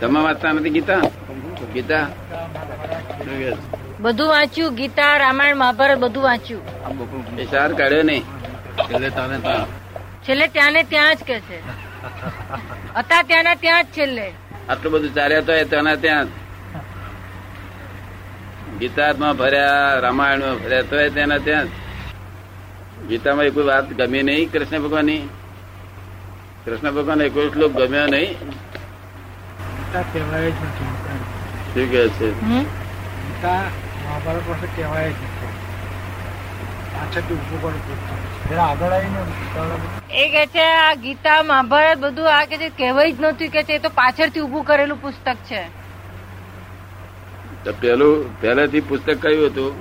તમે વાંચતા નથી ગીતા? ગીતા? બધું વાંચ્યું ગીતા રામાયણ મહાભારત બધું વાંચ્યું. એ સાર કાઢ્યો નહીં. છેલ્લે તાને ત્યાં. છેલ્લે ત્યાં ને ત્યાં જ કે છે. હતા ત્યાં ને ત્યાં જ છેલ્લે. આટલું બધું ચાલ્યા તો ત્યાંના ત્યાં. ગીતામાં ભર્યા રામાયણમાં ભર્યા તો તેના ત્યાં જ. ગીતામાં કોઈ વાત ગમી નહીં કૃષ્ણ ભગવાનની. કૃષ્ણ ભગવાન કોઈ શ્લોક ગમ્યા નહીં? ગીતા શું છે? મહાભારત પાસે કહેવાય એ કે છે આ ગીતા બધું આ કે કહેવાય જ નહોતું કે છે એ તો પાછળથી ઉભું કરેલું પુસ્તક છે. તો પેલું પહેલેથી પુસ્તક કયું હતું?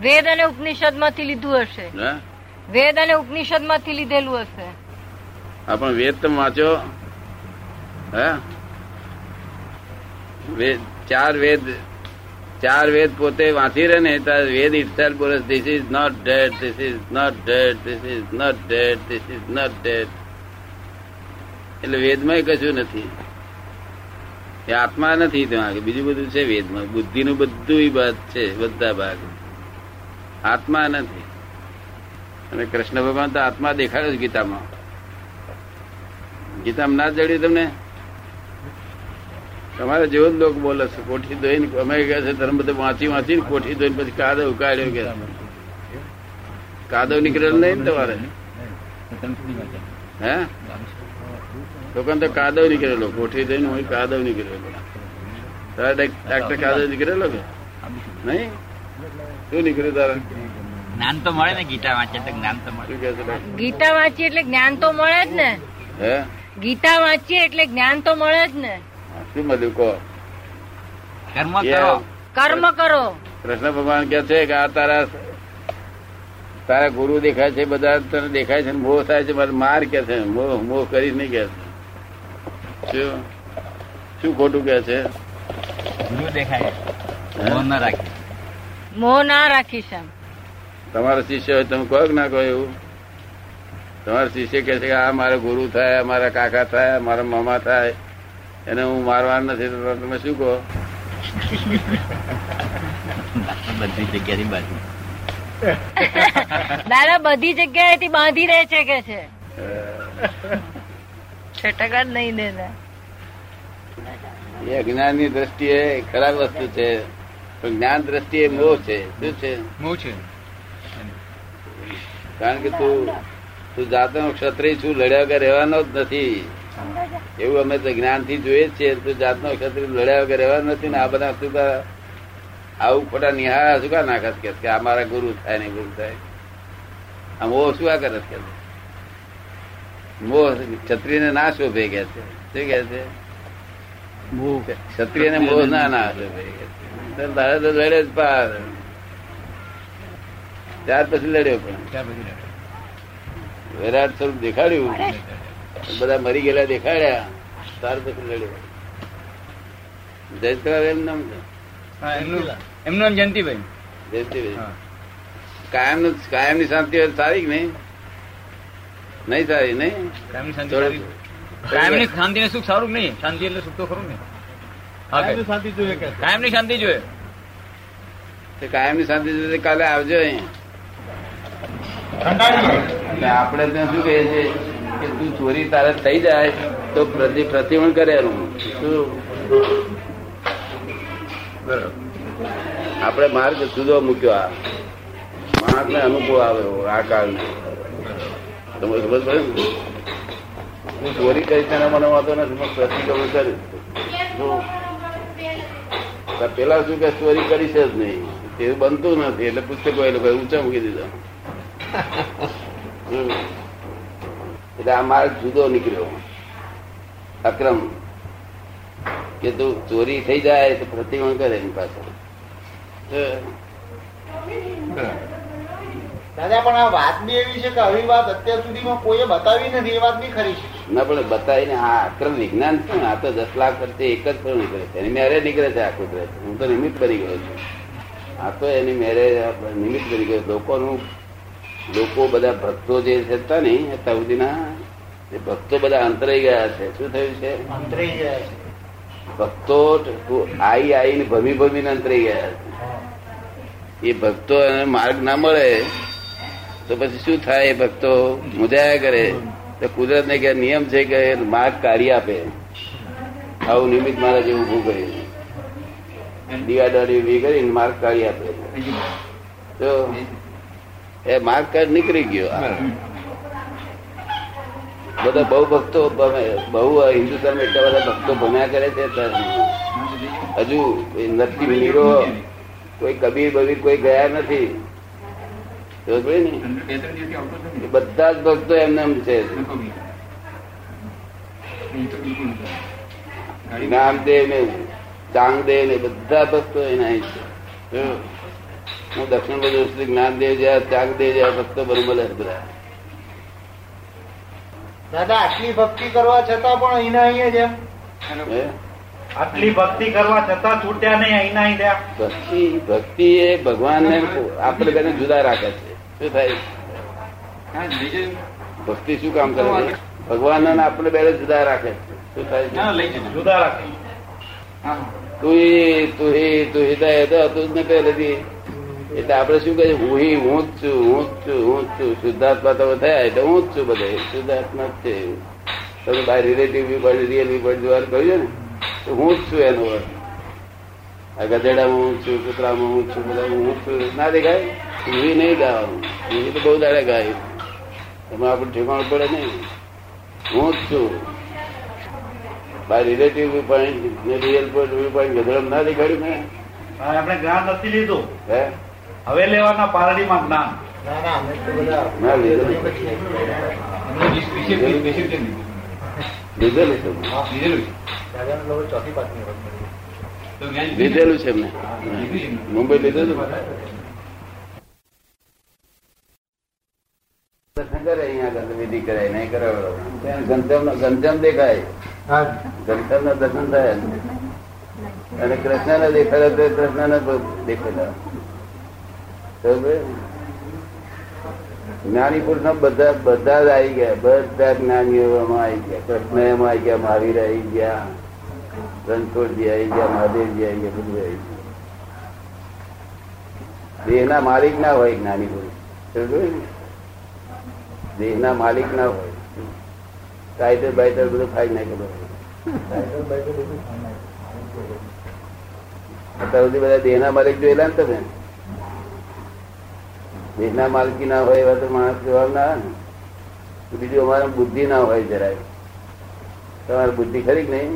વેદ અને ઉપનિષદમાંથી લીધું હશે. હા? વેદ અને ઉપનિષદમાંથી લીધેલું હશે. હા પણ વેદ તમે વાંચો હે? વેદ ચાર વેદ ચાર વેદ પોતે વાંચી રહે ને ત્યારે વેદ ઇટસેલ બોલે this is not dead this is not dead this is not dead this is not dead એટલે વેદમાં કશું નથી. એ આત્મા નથી ત્યાં. બીજું બધું છે વેદમાં. બુદ્ધિનું બધું ભાગ છે, બધા ભાગ. આત્મા નથી. અને કૃષ્ણ ભગવાન તો આત્મા દેખાડ્યો છે ગીતામાં. ગીતામાં ના જડ્યું તમને? તમારે જેવો જ લોક બોલે છે કોઠી ધોઈને અમે કહે છે ધર્મ બધું વાંચી વાંચીને કોઠી ધોઈને પછી કાદવ ઉકાળ્યો કે. કાદવ નીકળેલ નહીં ને તમારે? હે? લોકોને તો કાદવ નીકળેલો કોઠી ધોઈને હું કાદવ નીકળેલો. તારે ડાક્ટર કાદવ નીકળેલો કે? નહીં? શું નીકળ્યું તારે? જ્ઞાન તો મળે ને ગીતા વાંચે તો જ્ઞાન તો મળે? ગીતા વાંચી એટલે જ્ઞાન તો મળે જ ને. હે? ગીતા વાંચીએ એટલે જ્ઞાન તો મળે જ ને. શું મળ્યું કહો? કર્મ કરો. કર્મ કરો. કૃષ્ણ ભગવાન કે છે કે આ તારા તારા ગુરુ દેખાય છે બધા તને દેખાય છે ને મોહ થાય છે મારે માર કે છે મોહ મોહ કરી નહીં કે છે. શું? શું ખોટું કે છે? ગુરુ દેખાય. મોહ ના રાખી. મોહ ના રાખીશ એમ. તમારા શિષ્ય હોય તમે કહો કે ના કહો એવું? તમારા શિષ્ય કે છે કે આ મારા ગુરુ થાય મારા કાકા થાય મારા મામા થાય. એને હું મારવાનું નથી તો તમે શું કહો? બધી જગ્યાની બાજુ. દાદા બધી જગ્યાએથી બાંધી રહે છે કે છે. છટકા જ નહીં દેતા એ અજ્ઞાનની દ્રષ્ટિએ ખરાબ વસ્તુ છે. પણ જ્ઞાન દ્રષ્ટિએ મોહ છે. શું છે? મોહ છે. કારણ કે તું તું જાતનો ક્ષત્રિય છું લડ્યા વગર રહેવાનો જ નથી. એવું અમે તો જ્ઞાનથી જોઈએ છીએ તું જાતનો ક્ષત્રિય લડ્યા વગર રહેવાનો નથી ને આ બધા શું આવું ખોટા નિહાળા શું કા નાખત કે? આ મારા ગુરુ થાય ને ગુરુ થાય. આમ ઓ શું આ કરે કે મોહ ક્ષત્રિયને ના શોભે કે છે? શું કે છે? ક્ષત્રિયને મોહ ના ના છે. તારે તો લડે જ પાર. ત્યાર પછી લડ્યો પણ. વિરાટ સ્વરૂપ દેખાડ્યું બધા મરી ગયેલા દેખાડ્યા. તાર પછી લડ્યો. જયંતરાવ એમ નામ છે? એમનું નામ જયંતિભાઈ. જયંતિભાઈ. હા. કાયમ કાયમની શાંતિ હોય સારી કે નહીં? નહીં સારી નહીં? શાંતિ થોડું- સારી. શાંતિ ને સુખ સારું નહીં? શાંતિ એટલે સુખ તો ખરું ને. કાયમની શાંતિ જોઈએ શાંતિ કાયમની શાંતિ જોઈએ કાલે આવજો અહીં એટલે આપણે ત્યાં શું કહે છે કે તું ચોરી તારે થઈ જાય તો પ્રતિ પ્રતિમણ કરેલું શું? આપણે માર્ગ જુદો મૂક્યો આ. માણસ ને અનુભવ આવ્યો આ કાળ તમે ખબર પડે હું ચોરી કરી તેને મને વાંધો નથી પ્રતિક્રમણ કર્યું પેલા શું કે ચોરી કરી છે જ નહીં. તે બનતું નથી, એટલે પુસ્તકો એ લોકો ઊંચા મૂકી દીધા. એટલે આ માર્ગ જુદો નીકળ્યો. અક્રમ. કે તું ચોરી થઈ જાય તો પ્રતિમણ કરે એની પાછળ. દાદા પણ આ વાત બી એવી છે કે આવી વાત અત્યાર સુધીમાં કોઈએ બતાવી નથી એ વાત બી ખરી છે. ના પણ બતાવીને આ અક્રમ વિજ્ઞાન છે ને આ તો દસ લાખ ખર્ચે એક જ પણ નીકળે છે. એની મેરે નીકળે છે આ કુદરત હું તો નિમિત્ત બની ગયો છું. આ તો એની મેરે નિમિત્ત બની ગયો. લોકોનું લોકો બધા ભક્તો જે હતા ને સુધીના એ ભક્તો બધા અંતરાઈ ગયા છે. શું થયું છે? અંતરાઈ ગયા છે. ભક્તો આઈ આઈને ભમી ભમીને અંતરાઈ ગયા છે. એ ભક્તો માર્ગ ના મળે તો પછી શું થાય એ ભક્તો? મુજાયા કરે. તો કુદરત ને કે નિયમ છે કે માર્ગ કાઢી આપે. આવું નિમિત્ત મારા જેવું ઉભું કરી દિયા ઊભી કરીને માર્ગ કાઢી આપે. તો એ માર્ગ નીકળી ગયો. બધા બહુ ભક્તો બહુ હિન્દુ ધર્મ એટલા બધા ભક્તો ભમ્યા કરે છે હજુ નથી નીરો કોઈ કબીર બબીર કોઈ ગયા નથી. બધા જ ભક્તો એમને એમ છે. નામદેવ ને ચાંગદેવ ને બધા ભક્તો એના છે. હું દક્ષિણ બાજુ સુધી જ્ઞાનદેવ ત્યાગ દે જ્યાં ભક્તો બરોબર જ બધા. દાદા આટલી ભક્તિ કરવા છતાં પણ અહીંના અહીંયા જ આટલી ભક્તિ કરવા છતાં છૂટ્યા નહીં અહીંના અહીં ભક્તિ ભક્તિ એ ભગવાનને આપણે બેને જુદા રાખે છે. શું થાય? ભક્તિ શું કામ કરે છે? ભગવાન આપણે બેને જુદા રાખે છે. શું થાય જુદા રાખે. તું તું તું હિદાય તો હતું જ ને પહેલેથી. એટલે આપણે શું કહીએ? હું હું જ છું હું જ છું હું જ છું. શુદ્ધાત્મા તો થયા એટલે હું જ છું બધે. શુદ્ધાત્મા જ છે. તમે by relative viewpoint real viewpoint જોવાનું કહ્યું ને તો હું જ છું એનો આ ગધેડામાં હું છું કૂતરામાં હું છું બધા હું છું. ના દેખાય? હું નહીં ગાવાનું. હું તો બહુ દાડે ગાય. એમાં આપણે ઠેકાણ પડે નહીં. હું જ છું. By relative viewpoint real પણ ગધેડા ના દેખાડ્યું મેં. આપણે જ્ઞાન નથી લીધું. હે? હવે લેવાના પારડીમાં જ્ઞાન. લીધેલું છે ચોથી લીધેલું છે એમને મુંબઈ લીધેલું દર્શન કરે અહીંયા વિધિ કરાય નહીં કરાવે ગંધમ ગંધમ દેખાય. ગંધમ ના દર્શન થાય. અને કૃષ્ણ ને દેખાય તો કૃષ્ણ ને દેખાય જ્ઞાની પુરુષ બધા બધા જ આવી ગયા. બધા જ્ઞાનીઓ એમાં આવી ગયા. કૃષ્ણ એમાં આવી ગયા મહાવીર આવી ગયા રણછોડજી આવી ગયા મહાદેવજી આવી ગયા બધું આવી ગયા. દેહના માલિક ના હોય જ્ઞાની પુરુષ? દેહના માલિક ના હોય. ટાઈટર બાઈટર બધું ખાઈ નાખેલું. અત્યાર સુધી બધા દેહના માલિક જોયેલા ને તમે? દેહના માલકી ના હોય એવા તો માણસ જવાબ ના ને. બીજું અમારે બુદ્ધિ ના હોય જરાય. તમારે બુદ્ધિ ખરી કે નહીં?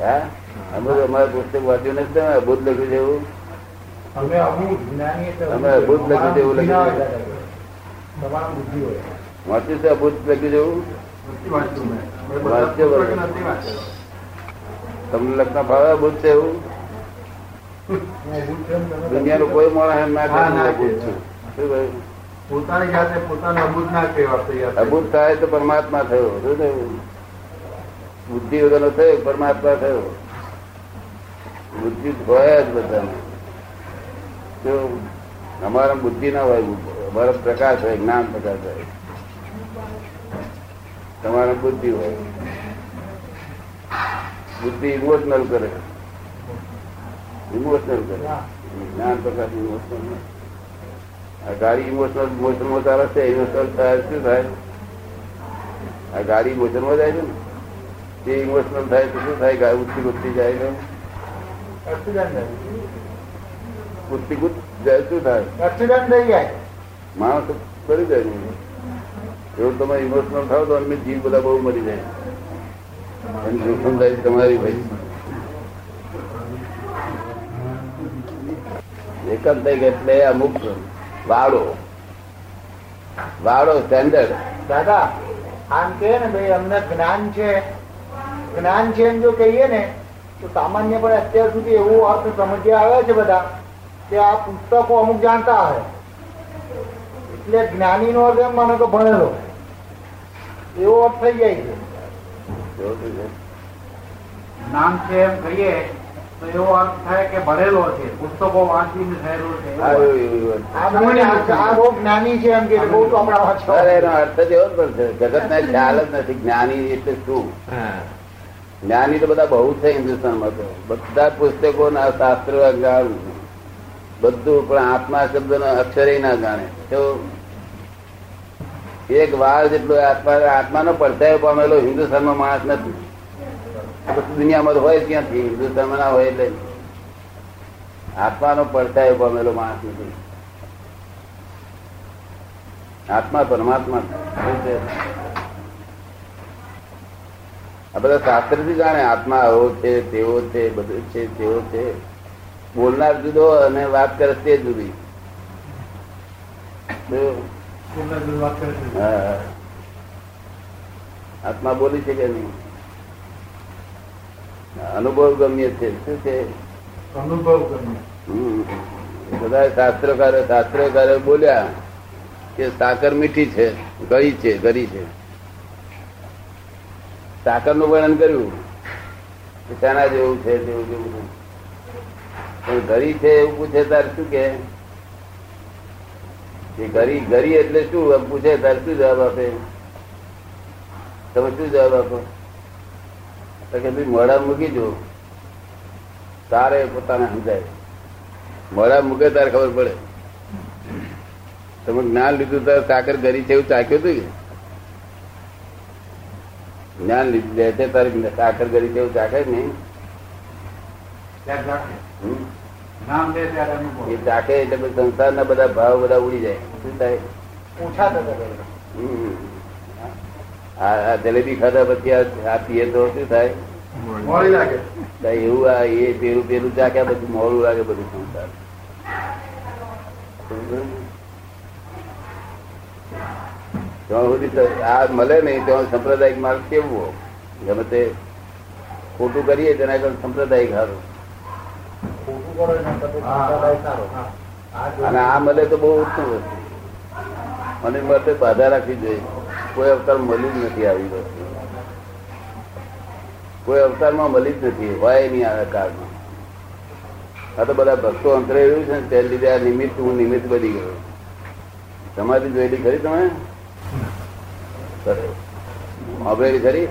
હા. અમે અમારા પુસ્તક વાંચ્યું નથી તમે? અભૂત લખ્યું છે એવું? અમે અભૂત લખ્યું છે એવું લખ્યું વાંચ્યું છે અભૂત લખ્યું છે એવું? વાંચ્યું. તમને લખતા ભાવે અભૂત છે એવું? દુનિયાનું કોઈ મોડા ના કરે પોતાની જાતે પોતાને અબૂત ના કહેવા અભૂત થાય તો પરમાત્મા થયો. શું થયું? બુદ્ધિ વગરનો થયો પરમાત્મા થયો. બુદ્ધિ હોય જ બધાને. અમારા બુદ્ધિ ના હોય અમારો પ્રકાશ હોય જ્ઞાન પ્રકાશ હોય. તમારા બુદ્ધિ હોય. બુદ્ધિ ઇમોશનલ કરે. ઇમોશનલ કરે. જ્ઞાન પ્રકાશ ઇમોશનલ આ ગાડી ઇમોશનલ મોશનમાં ચાલે છે ઇમોશનલ થાય શું થાય? આ ગાડી મોશનમાં જાય છે ને? તે ઇમોશનલ થાય તો શું થાય? ગાય ઉત્તી ઉઠતી જાય તો ઉત્તી ગુત જાય શું થાય? એક્સિડન્ટ થઈ જાય. માણસ કરી જાય એવું તમે ઇમોશનલ થાવ તો અમે જીવ બધા બહુ મરી જાય. એમ જોખમ થાય તમારી ભાઈ. એકાંતિક એટલે અમુક વાડો વાડો સ્ટેન્ડર્ડ દાદા આમ કે ને ભાઈ અમને જ્ઞાન છે. જ્ઞાન છે એમ જો કહીએ ને તો સામાન્ય પણ અત્યાર સુધી એવું અર્થ સમજ્યા આવ્યા છે બધા કે આ પુસ્તકો અમુક જાણતા હશે. એટલે જ્ઞાની નો અર્થ એમ માનો તો ભણેલો. એવો અર્થ થઈ જાય છે. નામ છે એમ કહીએ તો તો એવો અર્થ થાય કે ભણેલો છે પુસ્તકો વાંચીને થયેલો છે હા, એવું, એવું, એવું. આ બહુ- જ્ઞાની છે એમ કે બહુ ચોપડામાં છે. એનો અર્થ જ એવો જ જગત ને ખ્યાલ જ નથી. જ્ઞાની એટલે શું? જ્ઞાની તો બધા બહુ છે હિન્દુસ્તાનમાં તો. બધા પુસ્તકો ના શાસ્ત્રો જ્ઞાન બધું પણ આત્મા શબ્દ નો અક્ષરે ના જાણે. તો એક વાર જેટલો આત્મા આત્માનો પડછાયો પામેલો હિન્દુસ્તાનમાં માણસ નથી. દુનિયામાં હોય ક્યાંથી? હિન્દુસ્તાનમાં ના હોય એટલે આત્માનો પડછાયો પામેલો માણસ નથી. આત્મા પરમાત્મા આ બધા શાસ્ત્રથી જાણે આત્મા આવો છે તેવો છે બધું છે તેવો છે. બોલનાર જુદો અને વાત કરે તે જુદી. આત્મા બોલી છે કે નહીં. અનુભવ ગમ્ય છે. શું છે અનુભવ ગમ્ય બધા શાસ્ત્રકારો શાસ્ત્રકારો બોલ્યા કે સાકર મીઠી છે ગળી છે ગરી છે. સાકરનું વર્ણન કર્યું. કે શાના જેવું છે તેવું જેવું છે. પણ ગરી છે એવું પૂછે તાર શું કે? કે ગરી ગરી એટલે શું? પૂછે તાર શું જવાબ આપે? તમે શું જવાબ આપો? તો કે ભાઈ મોડા મૂકી જો તારે પોતાને સમજાય. મોડા મૂકે તારે ખબર પડે. તમે જ્ઞાન લીધું તારે સાકર ગરી છે એવું ચાખ્યું હતું કે? જ્ઞાન લીધું લે છે તારે સાકર ગરી છે એવું ચાખે નહીં. એ ચાખે એટલે સંસારના બધા ભાવ બધા ઉડી જાય. શું થાય? ઓછા થતા. આ આ જલેબી ખાધા પછી આ પીએ તો શું થાય? લાગે. એવું આ એ પેલું પેલું ચાખ્યા બધું મોડું લાગે બધું સંસાર. ત્યાં સુધી આ મળે નહીં ત્યાં સંપ્રદાયિક માર્ગ કેવું? ગમે તે ખોટું કરીએ તેના કરતા સંપ્રદાયિક સારું. અને આ મળે તો બહુ ઉત્તમ વસ્તુ મને માટે બાધા રાખવી જોઈએ. કોઈ અવતાર મળી જ નથી આવી વસ્તુ. કોઈ અવતારમાં મળી જ નથી હોય નહીં આ કાળમાં. આ તો બધા ભક્તો અંતરે રહ્યું છે ને તેને લીધે આ નિમિત્ત હું નિમિત્ત બની ગયો. સમાધિ જોયેલી ખરી તમે? સાંભળેલી ખરી?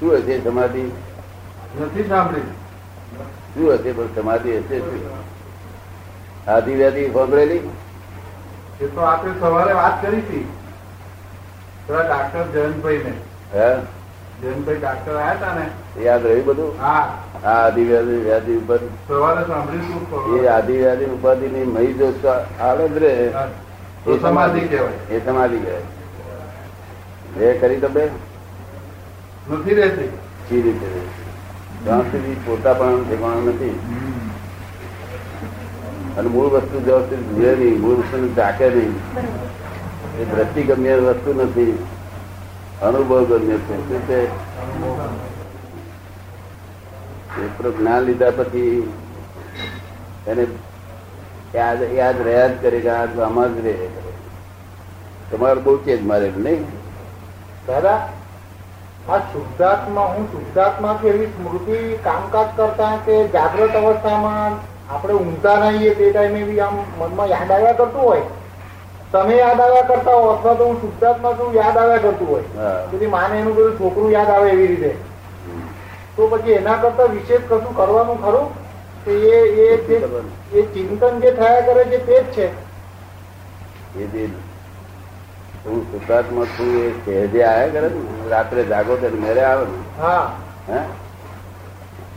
શું હશે સમાધિ? નથી સાંભળેલી. શું હશે પણ સમાધિ હશે શું? આધી વ્યાધી સાંભળેલી? એ તો આપણે સવારે વાત કરી હતી. ડાક્ટર જયંતભાઈ ને હે? જયંતભાઈ ડાક્ટર આવ્યા હતા ને? યાદ રહ્યું બધું? હા. આ આદિવ્યાધિ વ્યાધિ ઉપર. સવારે સાંભળ્યું એ આદિવ્યાધિ ઉપાધિ ની મહી જો આવે જ રે એ સમાધિ કહેવાય. એ સમાધિ કહેવાય. એ કરી તમે નથી રહેતી. સી રીતે રહેતી ત્યાં સુધી પોતા પણ ઠેકાણું નથી. અને મૂળ વસ્તુ સુધી જુએ નહીં મૂળ વસ્તુ ચાકે નહીં. એ દ્રષ્ટિ ગમ્ય વસ્તુ નથી. અનુભવ ગમ્ય છે. શું છે? જ્ઞાન લીધા પછી એને યાદ યાદ રહ્યા જ કરે કે આ આમાં જ રહે. તમારે બહુ ચેજ મારે નહીં? દાદા આ શુદ્ધાત્મા હું શુદ્ધાત્મા કે એવી સ્મૃતિ કામકાજ કરતા કે જાગ્રત અવસ્થામાં આપણે ઊંઘતા નહીએ તે ટાઈમે બી આમ મનમાં યાદ આવ્યા કરતું હોય. તમે યાદ આવ્યા કરતા હો અથવા તો હું શુદ્ધાત્મા છું યાદ આવ્યા કરતું હોય. તેથી માને એનું બધું છોકરું યાદ આવે એવી રીતે. તો પછી એના કરતા વિશેષ કશું કરવાનું ખરું? કે એ એ એ ચિંતન જે થયા કરે છે તે જ છે. એ જે હું શુદ્ધાત્મા છું એ સહેજે આવ્યા કરે રાત્રે જાગો ત્યારે મેરે આવે ને. હા. હે?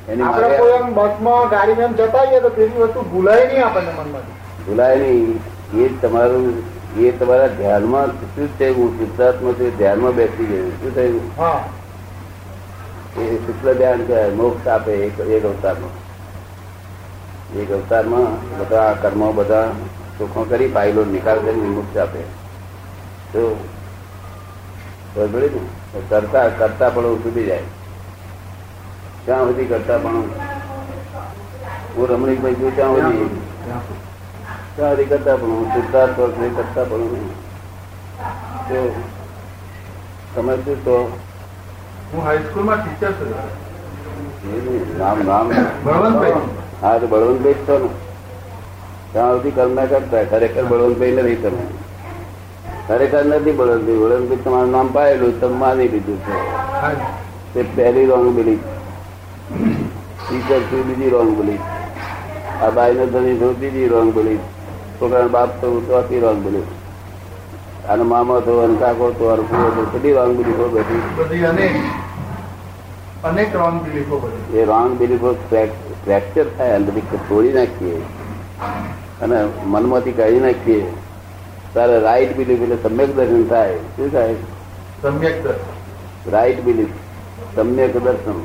આપણે કોઈ એમ બસમાં ગાડીમાં એમ જતા હોઈએ તો પેલી વસ્તુ ભૂલાય નહીં આપણને મનમાંથી ભૂલાય નહીં. એ તમારું એ તમારા ધ્યાનમાં શું છે? હું શુદ્ધાત્મા છે ધ્યાનમાં બેસી ગયું શું થયું? એ શુક્લ ધ્યાન કહેવાય. મોક્ષ આપે એક અવતારમાં. એક અવતારમાં બધા કર્મો બધા સુખો કરી પાયલો નિકાલ કરી મોક્ષ આપે. તો કરતા કરતા પણ સુધી જાય. ત્યાં સુધી કરતા પણ હું રમણીકભાઈ જો ત્યાં સુધી. ત્યાં સુધી કરતા પણ હું સિદ્ધાર્થ વર્ષ કરતા પણ નહીં. તો તમે શું તો હું હાઈસ્કૂલમાં ટીચર છું. નામ નામ. બળવંતભાઈ. હા તો બળવંતભાઈ છો ને. ત્યાં સુધી કર્મ ના કરતા ખરેખર બળવંતભાઈ નથી તમે. ખરેખર નથી બળવંતભાઈ. બળવંતભાઈ તમારું નામ પાયેલું તમે માની લીધું છે. તે પહેલી રોંગ બિલીફ ટીચર છું બીજી રોંગ બોલી આ બાઈ નો ધણી છું બીજી રોંગ બોલી છોકરાનો બાપ તો ચોથી રોંગ બોલી આનો મામો તો અને કાકો તો અને ફુવો તો બધી રોંગ બિલીફો બધી બધી અનેક રોંગ બિલીફો બધી એ રોંગ બિલીફો ફ્રેક્ચર થાય અંદર તોડી નાખીએ. અને મનમાંથી કાઢી નાખીએ. તારે રાઈટ બિલીફ એટલે સમ્યક દર્શન થાય. શું થાય? સમ્યક દર્શન. રાઈટ બિલીફ સમ્યક દર્શન.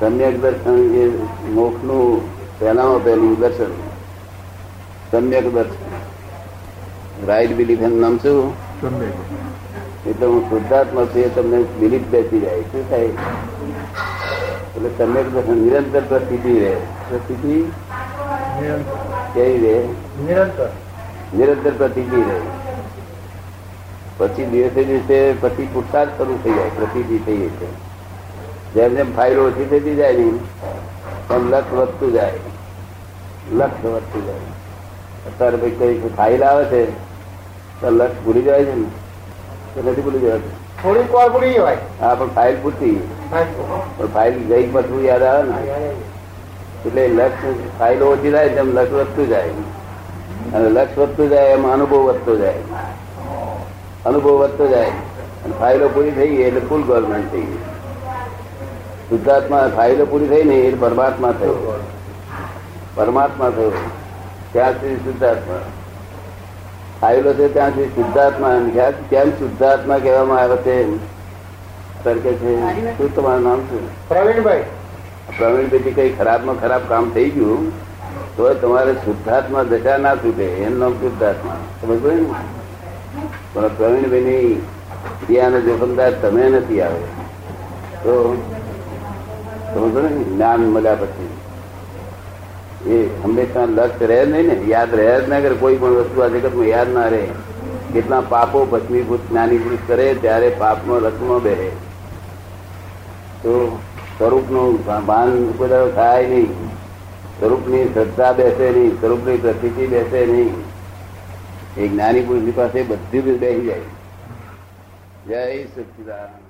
સમ્યક દર્શન એ મોક્ષનું પહેલામાં પહેલું દર્શન. સમ્યક દર્શન. રાઈટ બિલીફ એનું નામ શું. એટલે હું શુદ્ધાત્મા છું એ તમને બિલીફ બેસી જાય. શું થાય? એટલે સમ્યક દર્શન નિરંતર પ્રસ્થિતિ રહે. પ્રસ્થિતિ. કેવી રહે? નિરંતર. નિરંતર પ્રતિથી રહે. પછી દિવસે દિવસે પછી પુરસાદ શરૂ થઈ જાય. પ્રતિથી થઈ છે જેમ જેમ ફાઇલો ઓછી થતી જાય ને એમ લક્ષ વધતું જાય. લક્ષ વધતું જાય. અત્યારે ભાઈ કઈ ફાઇલ આવે છે તો લક્ષ ભૂલી જાય છે ને? તો નથી ભૂલી જવાતું. થોડીક વાર ભૂલી જવાય. હા પણ ફાઇલ પૂરતી. પણ ફાઇલ ગઈ બધું યાદ આવે ને? એટલે લક્ષ ફાઇલો ઓછી થાય તેમ લક્ષ વધતું જાય. અને લક્ષ વધતું જાય એમ અનુભવ વધતો જાય. અનુભવ વધતો જાય. અને ફાઇલો પૂરી થઈ ગઈ એટલે ફૂલ ગવર્મેન્ટ થઈ ગઈ. શુદ્ધાત્મા ફાઇલો પૂરી થઈ ને એ પરમાત્મા થયો. પરમાત્મા થયો. ત્યાં સુધી શુદ્ધાત્મા. ફાઇલો છે ત્યાં સુધી શુદ્ધાત્મા કેમ શુદ્ધાત્મા કહેવામાં આવે છે? તરીકે છે શું તમારું નામ શું પ્રવીણભાઈ. પ્રવીણભાઈ કઈ ખરાબમાં ખરાબ કામ થઈ ગયું? તો તમારે શુદ્ધાત્મા દશા ના છૂટે એનું નામ શુદ્ધાત્મા. સમજ ને પણ પ્રવીણભાઈ ની ક્રિયાનો જોખમદાર તમે નથી આવે. તો સમજો ને જ્ઞાન મળ્યા પછી એ હંમેશા લક્ષ્ય રહે નહીં ને યાદ રહે જ ના કરે કોઈ પણ વસ્તુ આ જગતમાં યાદ ના રહે કેટલા પાપો ભસ્મીભૂત જ્ઞાની પુરુષ કરે ત્યારે પાપનો રસમાં બેહે તો સ્વરૂપનું ભાન કોઈ દાડો થાય નહીં સ્વરૂપની શ્રદ્ધા બેસે નહીં સ્વરૂપની પ્રતિતિ બેસે નહીં એ જ્ઞાની પુરુષની પાસે બધી જ બેસી જાય જય સચિદાન